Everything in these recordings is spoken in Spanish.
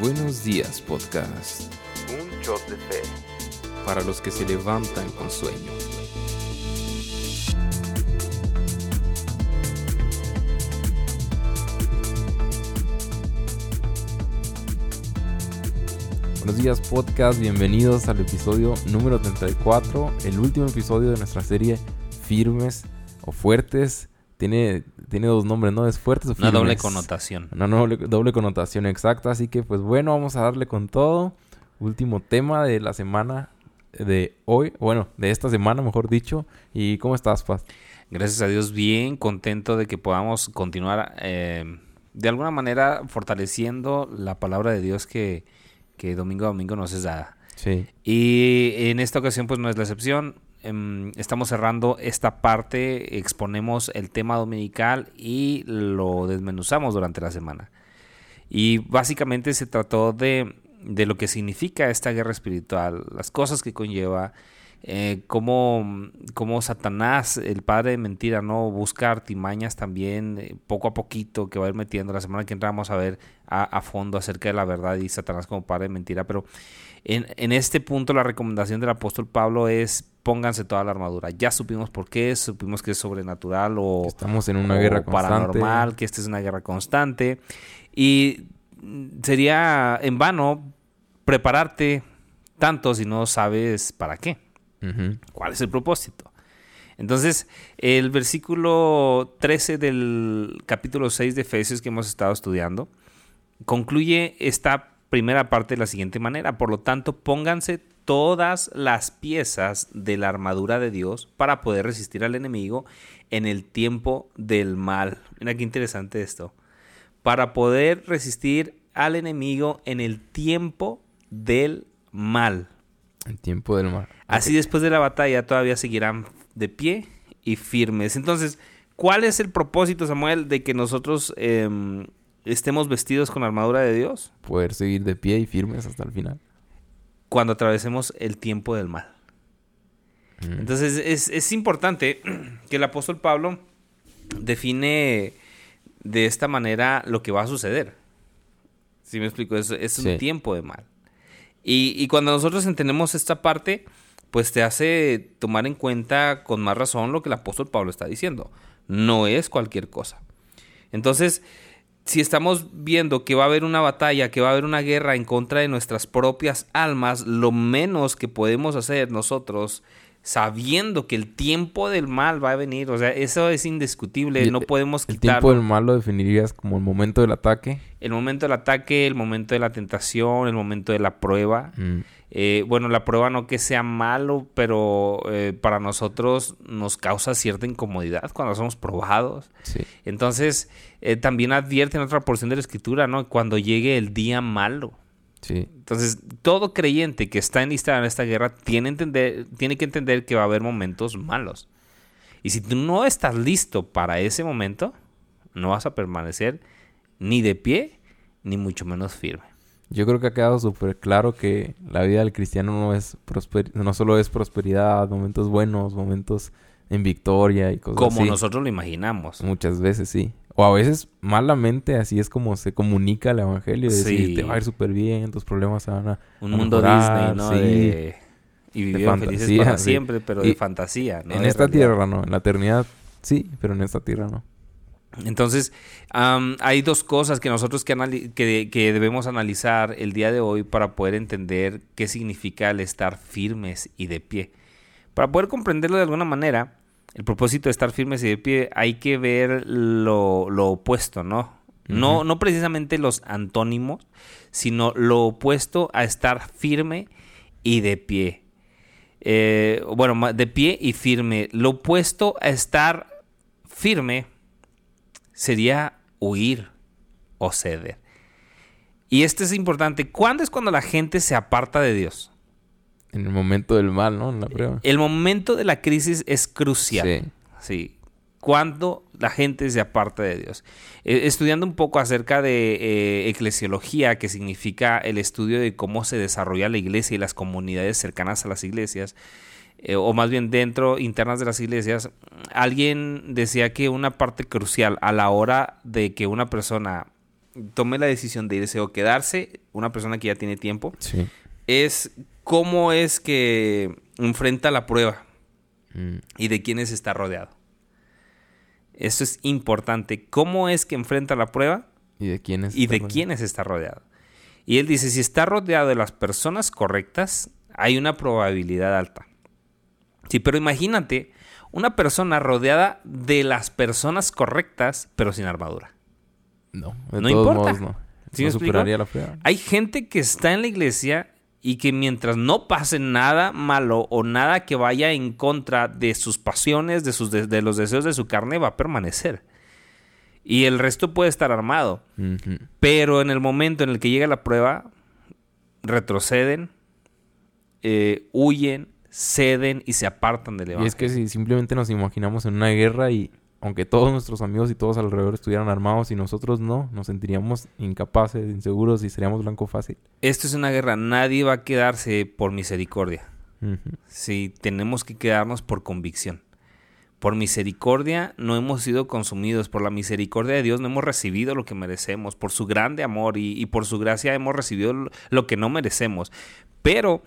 Buenos días, podcast. Un shot de fe. Para los que se levantan con sueño. Buenos días, podcast. Bienvenidos al episodio número 34, el último episodio de nuestra serie Firmes o Fuertes. Tiene, tiene dos nombres, ¿no? Es fuertes o firmes. Una doble connotación. Una doble, doble connotación exacta. Así que, pues bueno, vamos a darle con todo. Último tema de la semana de hoy. Bueno, de esta semana, mejor dicho. ¿Y cómo estás, Paz? Gracias a Dios, bien contento de que podamos continuar eh, de alguna manera fortaleciendo la palabra de Dios que, que domingo a domingo nos es dada. Sí. Y en esta ocasión, pues no es la excepción. Em, estamos cerrando esta parte, exponemos el tema dominical y lo desmenuzamos durante la semana. Y básicamente se trató de, de lo que significa esta guerra espiritual, las cosas que conlleva, eh, cómo, cómo Satanás, el padre de mentira, no busca artimañas también, eh, poco a poquito, que va a ir metiendo. La semana que entra vamos a ver a, fondo acerca de la verdad y Satanás como padre de mentira. Pero en, en este punto la recomendación del apóstol Pablo es pónganse toda la armadura. Ya supimos por qué, supimos que es sobrenatural o estamos en una guerra constante. paranormal, que esta es una guerra constante. Y sería en vano prepararte tanto si no sabes para qué. Uh -huh. ¿Cuál es el propósito? Entonces, el versículo 13 del capítulo 6 de Efesios que hemos estado estudiando concluye esta primera parte de la siguiente manera. Por lo tanto, pónganse todas las piezas de la armadura de Dios para poder resistir al enemigo en el tiempo del mal. Mira qué interesante esto. Para poder resistir al enemigo en el tiempo del mal. El tiempo del mal. Así después de la batalla todavía seguirán de pie y firmes. Entonces, ¿cuál es el propósito, Samuel, de que nosotros eh, estemos vestidos con la armadura de Dios? Poder seguir de pie y firmes hasta el final. Cuando atravesemos el tiempo del mal. Mm. Entonces, es, es importante que el apóstol Pablo define de esta manera lo que va a suceder. Si ¿Sí me explico? Es, es un sí. tiempo de mal. Y, y, cuando nosotros entendemos esta parte, pues te hace tomar en cuenta con más razón lo que el apóstol Pablo está diciendo. No es cualquier cosa. Entonces, si estamos viendo que va a haber una batalla, que va a haber una guerra en contra de nuestras propias almas, lo menos que podemos hacer nosotros sabiendo que el tiempo del mal va a venir, o sea, eso es indiscutible, el, no podemos quitarlo. ¿El tiempo del mal lo definirías como el momento del ataque? El momento del ataque, el momento de la tentación, el momento de la prueba. Mm. Eh, bueno, la prueba no que sea malo, pero eh, para nosotros nos causa cierta incomodidad cuando somos probados. Sí. Entonces, eh, también advierte en otra porción de la escritura, ¿no? Cuando llegue el día malo. Sí. Entonces, todo creyente que está enlistado en esta guerra tiene, entender, tiene que entender que va a haber momentos malos. Y si tú no estás listo para ese momento, no vas a permanecer ni de pie, ni mucho menos firme. Yo creo que ha quedado súper claro que la vida del cristiano no es prosper no solo es prosperidad, momentos buenos, momentos en victoria y cosas Como así. nosotros lo imaginamos. Muchas veces sí. O a veces malamente así es como se comunica el evangelio. De Sí. decir, te va a ir súper bien, tus problemas se van a Un a mundo mejorar, Disney, ¿no? sí. De- Y vivieron felices fantasía, para sí. siempre, pero Y de fantasía, ¿no? en De esta realidad. tierra no, en la eternidad sí, pero en esta tierra no. Entonces, hay dos cosas que nosotros que, anali- que, que debemos analizar el día de hoy para poder entender qué significa el estar firmes y de pie. Para poder comprenderlo de alguna manera, el propósito de estar firmes y de pie, hay que ver lo, lo opuesto, ¿no? No, no precisamente los antónimos, sino lo opuesto a estar firme y de pie. Eh, bueno, de pie y firme. Lo opuesto a estar firme sería huir o ceder. Y esto es importante. ¿Cuándo es cuando la gente se aparta de Dios? En el momento del mal, ¿no? En la prueba. El momento de la crisis es crucial. Sí. Sí. Cuando la gente se aparta de Dios. Eh, estudiando un poco acerca de eh, eclesiología, que significa el estudio de cómo se desarrolla la iglesia y las comunidades cercanas a las iglesias, eh, o más bien dentro, internas de las iglesias, alguien decía que una parte crucial a la hora de que una persona tome la decisión de irse o quedarse, una persona que ya tiene tiempo, Sí. es cómo es que enfrenta la prueba Mm, y de quiénes está rodeado. Eso es importante. ¿Cómo es que enfrenta la prueba ¿Y de quiénes? y de está quiénes está rodeado? Y él dice, si está rodeado de las personas correctas, hay una probabilidad alta. Sí, pero imagínate una persona rodeada de las personas correctas, pero sin armadura. No, de No todos importa. modos no. ¿Sí no me explico? superaría la. Hay gente que está en la iglesia y que mientras no pase nada malo o nada que vaya en contra de sus pasiones, de, sus de, de los deseos de su carne, va a permanecer. Y el resto puede estar armado. Pero en el momento en el que llega la prueba, retroceden, eh, huyen, ceden y se apartan del Y evangelio. es que si simplemente nos imaginamos en una guerra y aunque todos nuestros amigos y todos alrededor estuvieran armados y nosotros no, nos sentiríamos incapaces, inseguros y seríamos blanco fácil. Esto es una guerra. Nadie va a quedarse por misericordia. Ujú. Sí, tenemos que quedarnos por convicción. Por misericordia no hemos sido consumidos, por la misericordia de Dios no hemos recibido lo que merecemos, por su grande amor y, y por su gracia hemos recibido lo que no merecemos. Pero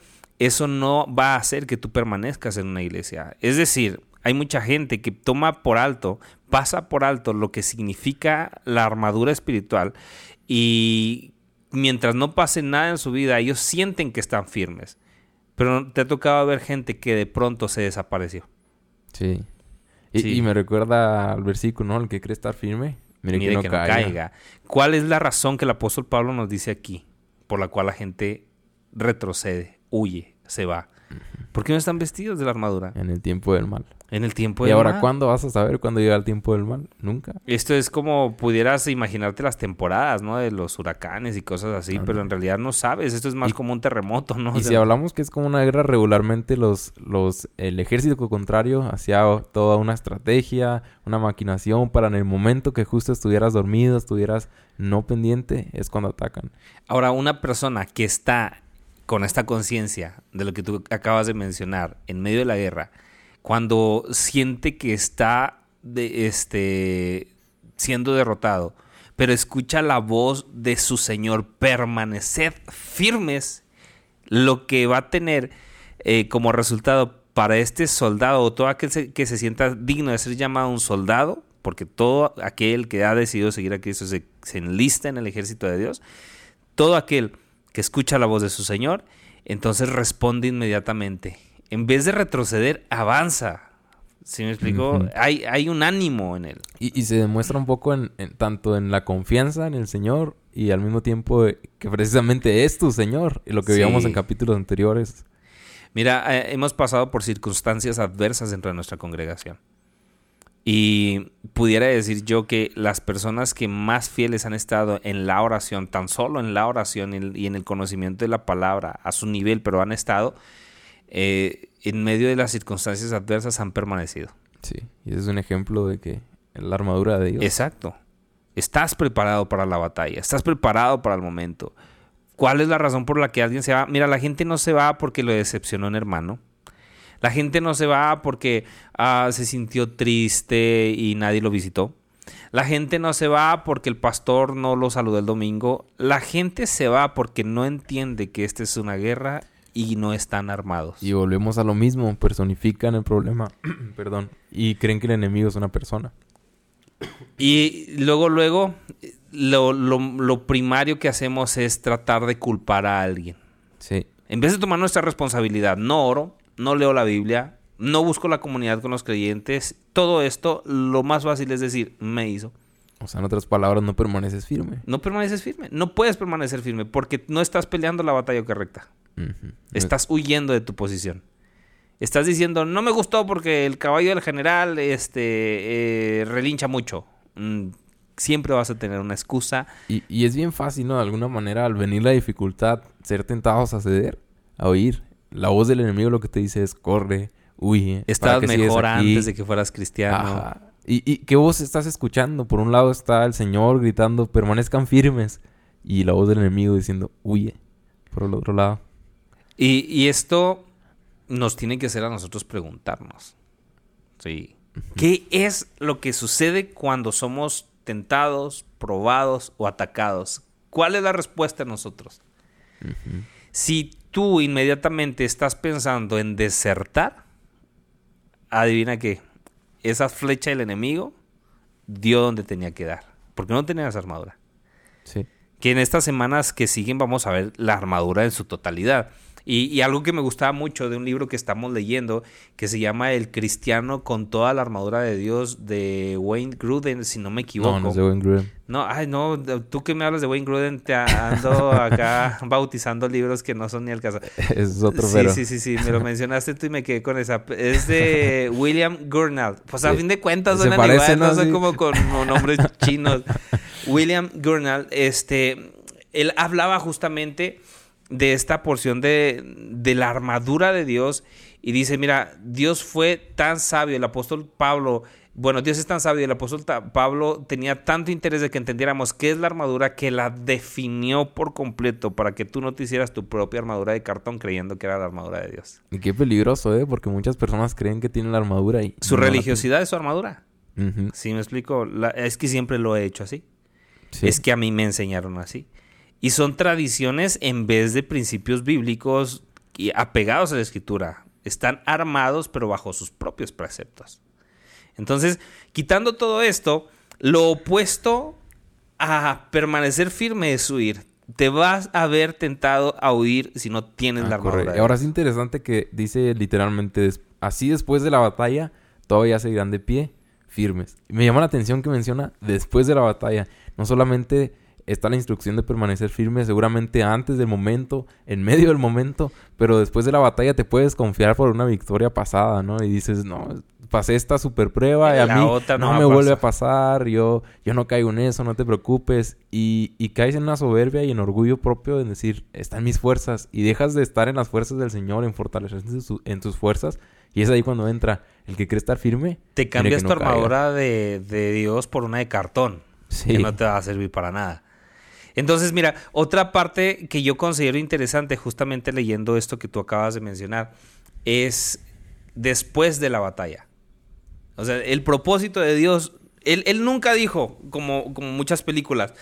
eso no va a hacer que tú permanezcas en una iglesia. Es decir, hay mucha gente que toma por alto, pasa por alto lo que significa la armadura espiritual y mientras no pase nada en su vida, ellos sienten que están firmes. Pero te ha tocado ver gente que de pronto se desapareció. Sí. Y, Sí. y me recuerda al versículo, ¿no? El que cree estar firme, mire, Mire que no, caiga. ¿Cuál es la razón que el apóstol Pablo nos dice aquí? Por la cual la gente retrocede, huye, se va. ¿Por qué no están vestidos de la armadura? En el tiempo del mal. En el tiempo ¿Y ahora mal. cuándo vas a saber cuándo llega el tiempo del mal? Nunca. Esto es como pudieras imaginarte las temporadas, ¿no? De los huracanes y cosas así, pero en realidad no sabes. Esto es más Y- como un terremoto, ¿no? O Y sea, si hablamos que es como una guerra regularmente, los, los, el ejército contrario hacía toda una estrategia, una maquinación para en el momento que justo estuvieras dormido, estuvieras no pendiente, es cuando atacan. Ahora, una persona que está con esta conciencia de lo que tú acabas de mencionar en medio de la guerra, cuando siente que está de, este, siendo derrotado, pero escucha la voz de su Señor, permaneced firmes, lo que va a tener eh, como resultado para este soldado o todo aquel que se sienta digno de ser llamado un soldado, porque todo aquel que ha decidido seguir a Cristo se, se enlista en el ejército de Dios, todo aquel que escucha la voz de su Señor, entonces responde inmediatamente. En vez de retroceder, avanza. ¿Sí me explico? Hay, hay un ánimo en él. Y, y se demuestra un poco en, en- tanto en la confianza en el Señor y al mismo tiempo que precisamente es tu Señor, y lo que Sí. veíamos en capítulos anteriores. Mira, eh, hemos pasado por circunstancias adversas dentro de nuestra congregación. Y pudiera decir yo que las personas que más fieles han estado en la oración, tan solo en la oración y en- el conocimiento de la palabra a su nivel, pero han estado, eh, en medio de las circunstancias adversas han permanecido. Sí, y ese es un ejemplo de que la armadura de Dios. Exacto. Estás preparado para la batalla, estás preparado para el momento. ¿Cuál es la razón por la que alguien se va? Mira, la gente no se va porque lo decepcionó un hermano. La gente no se va porque ah, se sintió triste y nadie lo visitó. La gente no se va porque el pastor no lo saludó el domingo. La gente se va porque no entiende que esta es una guerra y no están armados. Y volvemos a lo mismo, personifican el problema, perdón, y creen que el enemigo es una persona. Y luego, luego, lo, lo- lo primario que hacemos es tratar de culpar a alguien. Sí, En vez de tomar nuestra responsabilidad, no oro, no leo la Biblia, no busco la comunidad con los creyentes, todo esto, lo más fácil es decir, me hizo. o sea, en otras palabras, no permaneces firme. No permaneces firme, no puedes permanecer firme porque no estás peleando la batalla correcta, estás huyendo de tu posición. Estás diciendo, no me gustó porque el caballo del general este, eh, relincha mucho. Mm, siempre vas a tener una excusa. Y, y es bien fácil, ¿no? De alguna manera, al venir la dificultad, ser tentados a ceder, a oír. La voz del enemigo lo que te dice es, corre, huye. ¿para Estabas mejor aquí?". antes de que fueras cristiano. Ajá. ¿Y, ¿Y qué voz estás escuchando? Por un lado está el Señor gritando, permanezcan firmes. Y la voz del enemigo diciendo, huye. Por el otro lado. Y, y esto nos tiene que hacer a nosotros preguntarnos. Sí. ¿Qué es lo que sucede cuando somos tentados, probados o atacados. ¿Cuál es la respuesta a nosotros? Si tú inmediatamente estás pensando en desertar, adivina qué, esa flecha del enemigo dio donde tenía que dar, porque no tenías armadura. Sí. Que en estas semanas que siguen vamos a ver la armadura en su totalidad. Y, algo que me gustaba mucho de un libro que estamos leyendo, que se llama El cristiano con toda la armadura de Dios, de Wayne Gruden, si no me equivoco. No, no es de Wayne Gruden. No, ay, no, tú que me hablas de Wayne Gruden, te ando acá bautizando libros que no son ni el caso. es otro, sí, Sí, sí, sí, me lo mencionaste tú y me quedé con esa. Es de William Gurnall. Pues a fin de cuentas suenan igual, no son como con nombres chinos. William Gurnall, este, él hablaba justamente de esta porción de, de, la armadura de Dios y dice, mira, Dios fue tan sabio, el apóstol Pablo, bueno, Dios es tan sabio, el apóstol Pablo tenía tanto interés de que entendiéramos qué es la armadura que la definió por completo para que tú no te hicieras tu propia armadura de cartón creyendo que era la armadura de Dios. Y qué peligroso, ¿eh? Porque muchas personas creen que tienen la armadura y... Su religiosidad es su armadura. Si me explico, es que siempre lo he hecho así. Es que a mí me enseñaron así. Y son tradiciones en vez de principios bíblicos y apegados a la escritura. Están armados pero bajo sus propios preceptos. Entonces, quitando todo esto, lo opuesto a permanecer firme es huir. Te vas a ver tentado a huir si no tienes ah, la armadura. Ahora es interesante que dice literalmente, así después de la batalla, todavía seguirán de pie, firmes. Me llama la atención que menciona después de la batalla. No solamente está la instrucción de permanecer firme seguramente antes del momento, en medio del momento, pero después de la batalla te puedes confiar por una victoria pasada, ¿no? Y dices, no, pasé esta super prueba y a mí no, me vuelve a pasar, yo, yo no caigo en eso, no te preocupes. Y, y caes en una soberbia y en orgullo propio de decir, están mis fuerzas y dejas de estar en las fuerzas del Señor, en fortalecerse en, tus fuerzas. Y es ahí cuando entra el que cree estar firme. Te cambias tu armadura de, de, Dios por una de cartón. Que no te va a servir para nada. Entonces, mira, otra parte que yo considero interesante, justamente leyendo esto que tú acabas de mencionar, es después de la batalla. O sea, el propósito de Dios, él, nunca dijo, como, como muchas películas,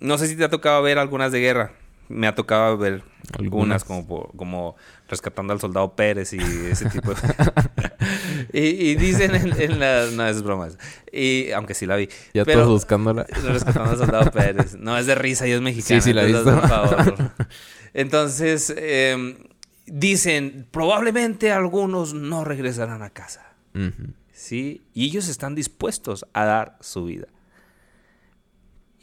no sé si te ha tocado ver algunas de guerra, me ha tocado ver algunas, como, como rescatando al soldado Pérez y ese tipo de... y, dicen en, las... No, es bromas. Y, aunque sí la vi. Ya todos buscándola. Rescatando soldado Pérez. No, es de risa y es mexicana. Sí, sí la visto. Entonces, em, dicen, probablemente algunos no regresarán a casa. ¿Sí? Y ellos están dispuestos a dar su vida.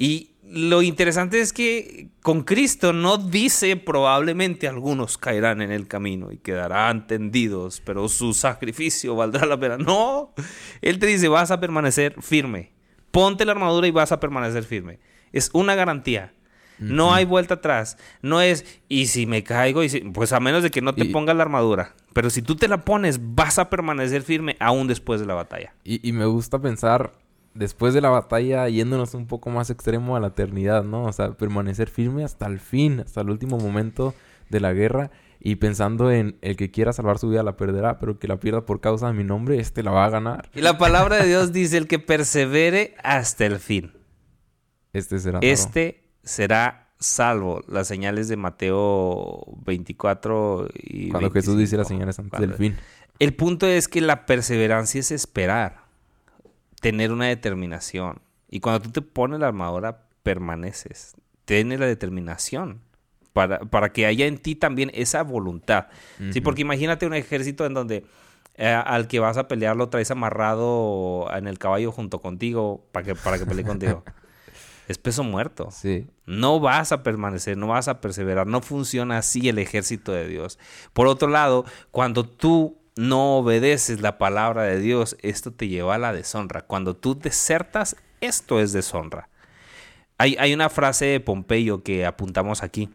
Y lo interesante es que con Cristo no dice probablemente algunos caerán en el camino y quedarán tendidos, pero su sacrificio valdrá la pena. No, Él te dice vas a permanecer firme. Ponte la armadura y vas a permanecer firme. Es una garantía. No hay vuelta atrás. No es, y si me caigo, y pues a menos de que no te pongas la armadura. Pero si tú te la pones, vas a permanecer firme aún después de la batalla. Y, y me gusta pensar después de la batalla yéndonos un poco más extremo a la eternidad, ¿no? O sea, permanecer firme hasta el fin, hasta el último momento de la guerra y pensando en el que quiera salvar su vida la perderá, pero que la pierda por causa de mi nombre, este la va a ganar. Y la palabra de Dios dice el que persevere hasta el fin. Este será Este será salvo. Las señales de Mateo 24 y Cuando Jesús dice las señales antes del fin. El punto es que la perseverancia es esperar tener una determinación. Y cuando tú te pones la armadura, permaneces. Tienes la determinación para, para que haya en ti también esa voluntad. Sí, porque imagínate un ejército en donde eh, al que vas a pelear lo traes amarrado en el caballo junto contigo para que, para que pelee contigo. es peso muerto. Sí. No vas a permanecer, no vas a perseverar. No funciona así el ejército de Dios. Por otro lado, cuando tú no obedeces la palabra de Dios, esto te lleva a la deshonra. Cuando tú desertas, esto es deshonra. Hay, hay una frase de Pompeyo que apuntamos aquí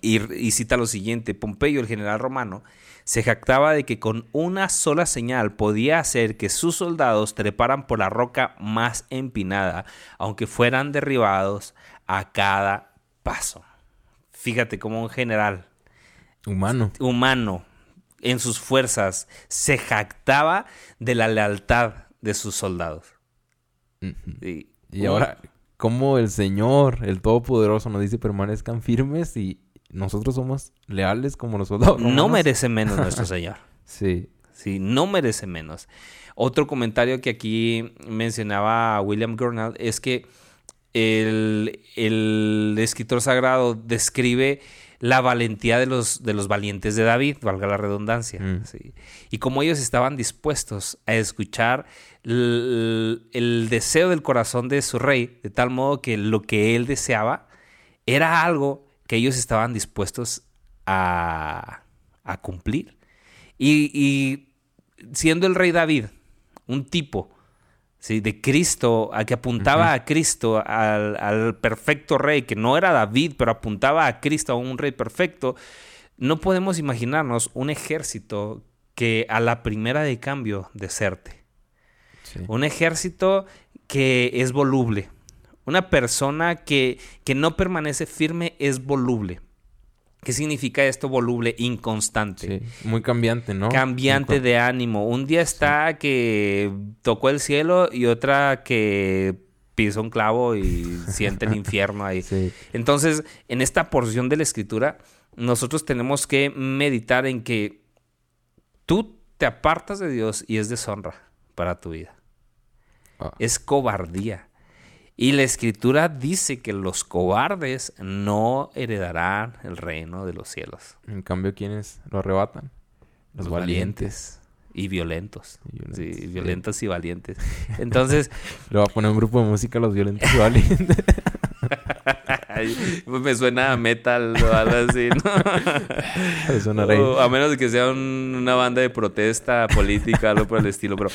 y, y, cita lo siguiente. Pompeyo, el general romano, se jactaba de que con una sola señal podía hacer que sus soldados treparan por la roca más empinada, aunque fueran derribados a cada paso. Fíjate como un general humano, humano en sus fuerzas, se jactaba de la lealtad de sus soldados. Y ahora, ¿cómo el Señor, el Todopoderoso, nos dice permanezcan firmes y nosotros somos leales como los soldados? No merece menos nuestro Señor. sí. Sí, no merece menos. Otro comentario que aquí mencionaba William Gurnall es que el, el escritor sagrado describe la valentía de los, de los valientes de David, valga la redundancia. Mm. ¿sí? Y como ellos estaban dispuestos a escuchar el, el deseo del corazón de su rey, de tal modo que lo que él deseaba era algo que ellos estaban dispuestos a, a cumplir. Y, y siendo el rey David un tipo ¿sí? de Cristo, a que apuntaba a Cristo, al, al perfecto rey, que no era David, pero apuntaba a Cristo, a un rey perfecto, no podemos imaginarnos un ejército que a la primera de cambio deserte. sí. Un ejército que es voluble. Una persona que, que no permanece firme es voluble. ¿Qué significa esto voluble? Inconstante. Sí, Muy cambiante, ¿no? Cambiante de ánimo. Un día está que tocó el cielo y otra que pisó un clavo y siente el infierno ahí. Sí. Entonces, en esta porción de la escritura, nosotros tenemos que meditar en que tú te apartas de Dios y es deshonra para tu vida. Ah, Es cobardía. Y la escritura dice que los cobardes no heredarán el reino de los cielos. En cambio, ¿quiénes lo arrebatan? Los, valientes. y violentos. Y violentos, Sí, sí. violentos y valientes. Entonces, Le va a poner un grupo de música a los violentos y valientes. me suena a metal o algo así, ¿no? Me suena rey. O a menos de que sea un- una banda de protesta política, algo por el estilo, pero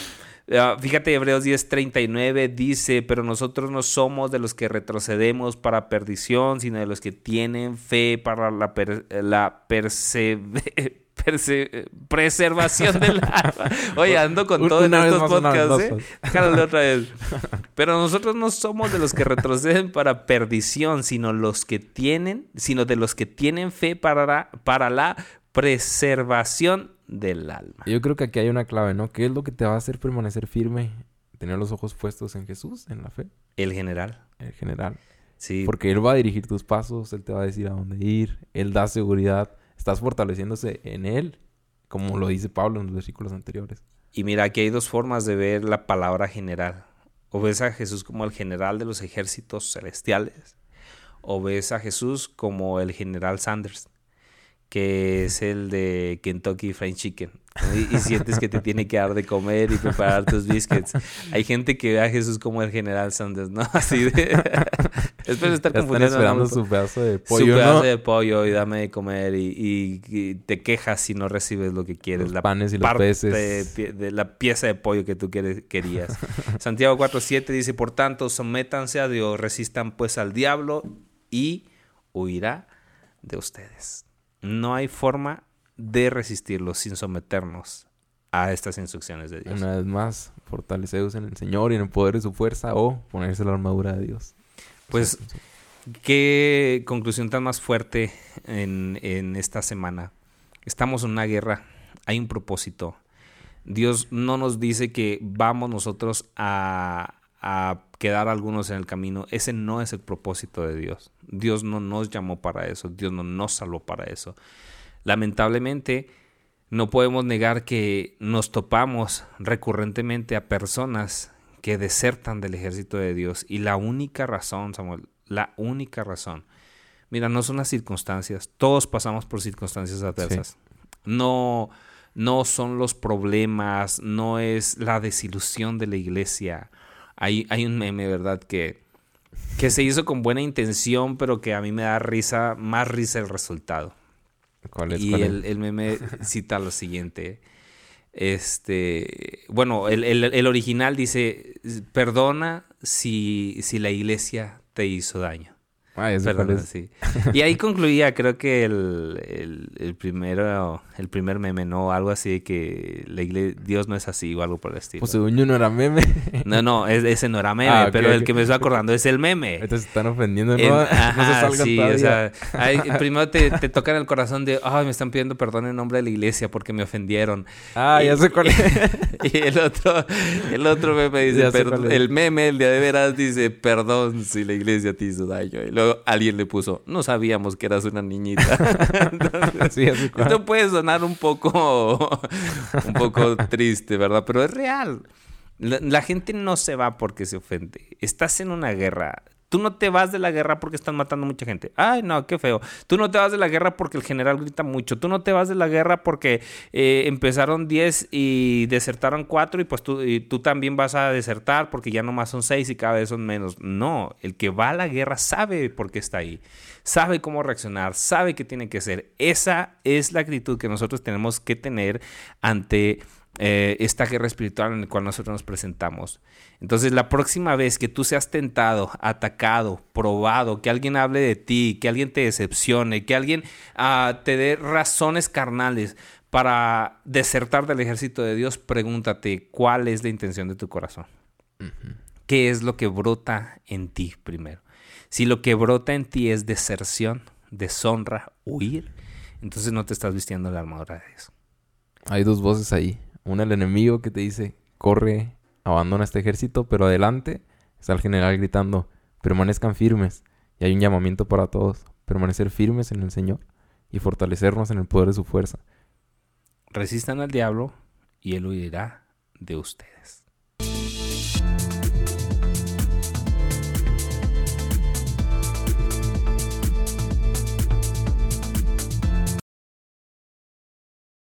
ah, fíjate, Hebreos 10:39 dice, pero nosotros no somos de los que retrocedemos para perdición, sino de los que tienen fe para la, per- la perseve- perse- preservación del alma. Oye, ando con todo en estos podcasts, más. ¿eh? Déjalo otra vez. Pero nosotros no somos de los que retroceden para perdición, sino los que tienen, sino de los que tienen fe para la, para la preservación del alma. Yo creo que aquí hay una clave, ¿no? ¿Qué es lo que te va a hacer permanecer firme? Tener los ojos puestos en Jesús, en la fe, El general. en general. Sí. Porque Él va a dirigir tus pasos, Él te va a decir a dónde ir, Él da seguridad. Estás fortaleciéndose en Él, como lo dice Pablo en los versículos anteriores. Y mira, aquí hay dos formas de ver la palabra general. O ves a Jesús como el general de los ejércitos celestiales, o ves a Jesús como el general Sanders, que es el de Kentucky Fried Chicken. Y, y sientes que te tiene que dar de comer y preparar tus biscuits. Hay gente que ve a Jesús como el general Sanders, ¿no? Así de... Espero estar Ya están confundiendo. esperando su pedazo de Su pollo, pedazo ¿no? de pollo y dame de comer y, y- y te quejas si no recibes lo que quieres. Los panes y los parte peces. De, de la pieza de pollo que tú querías. Santiago 4.7 dice, por tanto, sométanse a Dios, resistan pues al diablo y huirá de ustedes. No hay forma de resistirlo sin someternos a estas instrucciones de Dios. Una vez más, fortaleceos en el Señor y en el poder de su fuerza o ponerse la armadura de Dios. Pues, ¿Qué conclusión tan más fuerte en, en esta semana? Estamos en una guerra, hay un propósito. Dios no nos dice que vamos nosotros a, a quedar algunos en el camino. Ese no es el propósito de Dios. Dios no nos llamó para eso, Dios no nos salvó para eso. Lamentablemente, no podemos negar que nos topamos recurrentemente a personas que desertan del ejército de Dios y la única razón, Samuel, la única razón. Mira, no son las circunstancias, todos pasamos por circunstancias adversas. No no son los problemas, no es la desilusión de la iglesia. Hay, hay un meme, ¿verdad? Que, que se hizo con buena intención, pero que a mí me da risa, más risa el resultado. ¿Cuál es? Y cuál es? el, el meme cita lo siguiente. Este, bueno, el, el- el original dice, perdona si, si la iglesia te hizo daño. Ah, Perdón, sí. Y ahí concluía, creo que el, el, el primero, el primer meme, ¿no? Algo así de que la igle- Dios no es así o algo por el estilo. Pues según yo no era meme. No, no, es- ese no era meme, Ah, ok, pero el ok. que me estoy acordando es el meme. Se están ofendiendo, ¿no? En- no se ajá, sí, todavía. o sea, primero te, te tocan el corazón de, ay, me están pidiendo perdón en nombre de la iglesia porque me ofendieron. ah, ya y- sé cuál es. Y el otro, el otro meme dice, Ya sé "Perd- cuál es. el meme, el día de veras, dice, perdón si la iglesia te hizo daño. Y luego alguien le puso, no sabíamos que eras una niñita. Entonces, Sí, esto puede sonar un poco, un poco triste, ¿verdad? Pero es real. La, la gente no se va porque se ofende. Estás en una guerra. Tú no te vas de la guerra porque están matando mucha gente. Ay, no, qué feo. Tú no te vas de la guerra porque el general grita mucho. Tú no te vas de la guerra porque eh, empezaron 10 y desertaron 4 y pues tú, tú también vas a desertar porque ya nomás son 6 y cada vez son menos. No, el que va a la guerra sabe por qué está ahí. Sabe cómo reaccionar, sabe qué tiene que hacer. Esa es la actitud que nosotros tenemos que tener ante eh, esta guerra espiritual en la cual nosotros nos presentamos. Entonces, la próxima vez que tú seas tentado, atacado, probado, que alguien hable de ti, que alguien te decepcione, que alguien ah, te dé razones carnales para desertar del ejército de Dios, pregúntate cuál es la intención de tu corazón. ¿Qué es lo que brota en ti primero? Si lo que brota en ti es deserción, deshonra, huir, entonces no te estás vistiendo la armadura de Dios. Hay dos voces ahí. Una el enemigo que te dice, corre, abandona este ejército, pero adelante está el general gritando, permanezcan firmes. Y hay un llamamiento para todos, permanecer firmes en el Señor y fortalecernos en el poder de su fuerza. Resistan al diablo y él huirá de ustedes.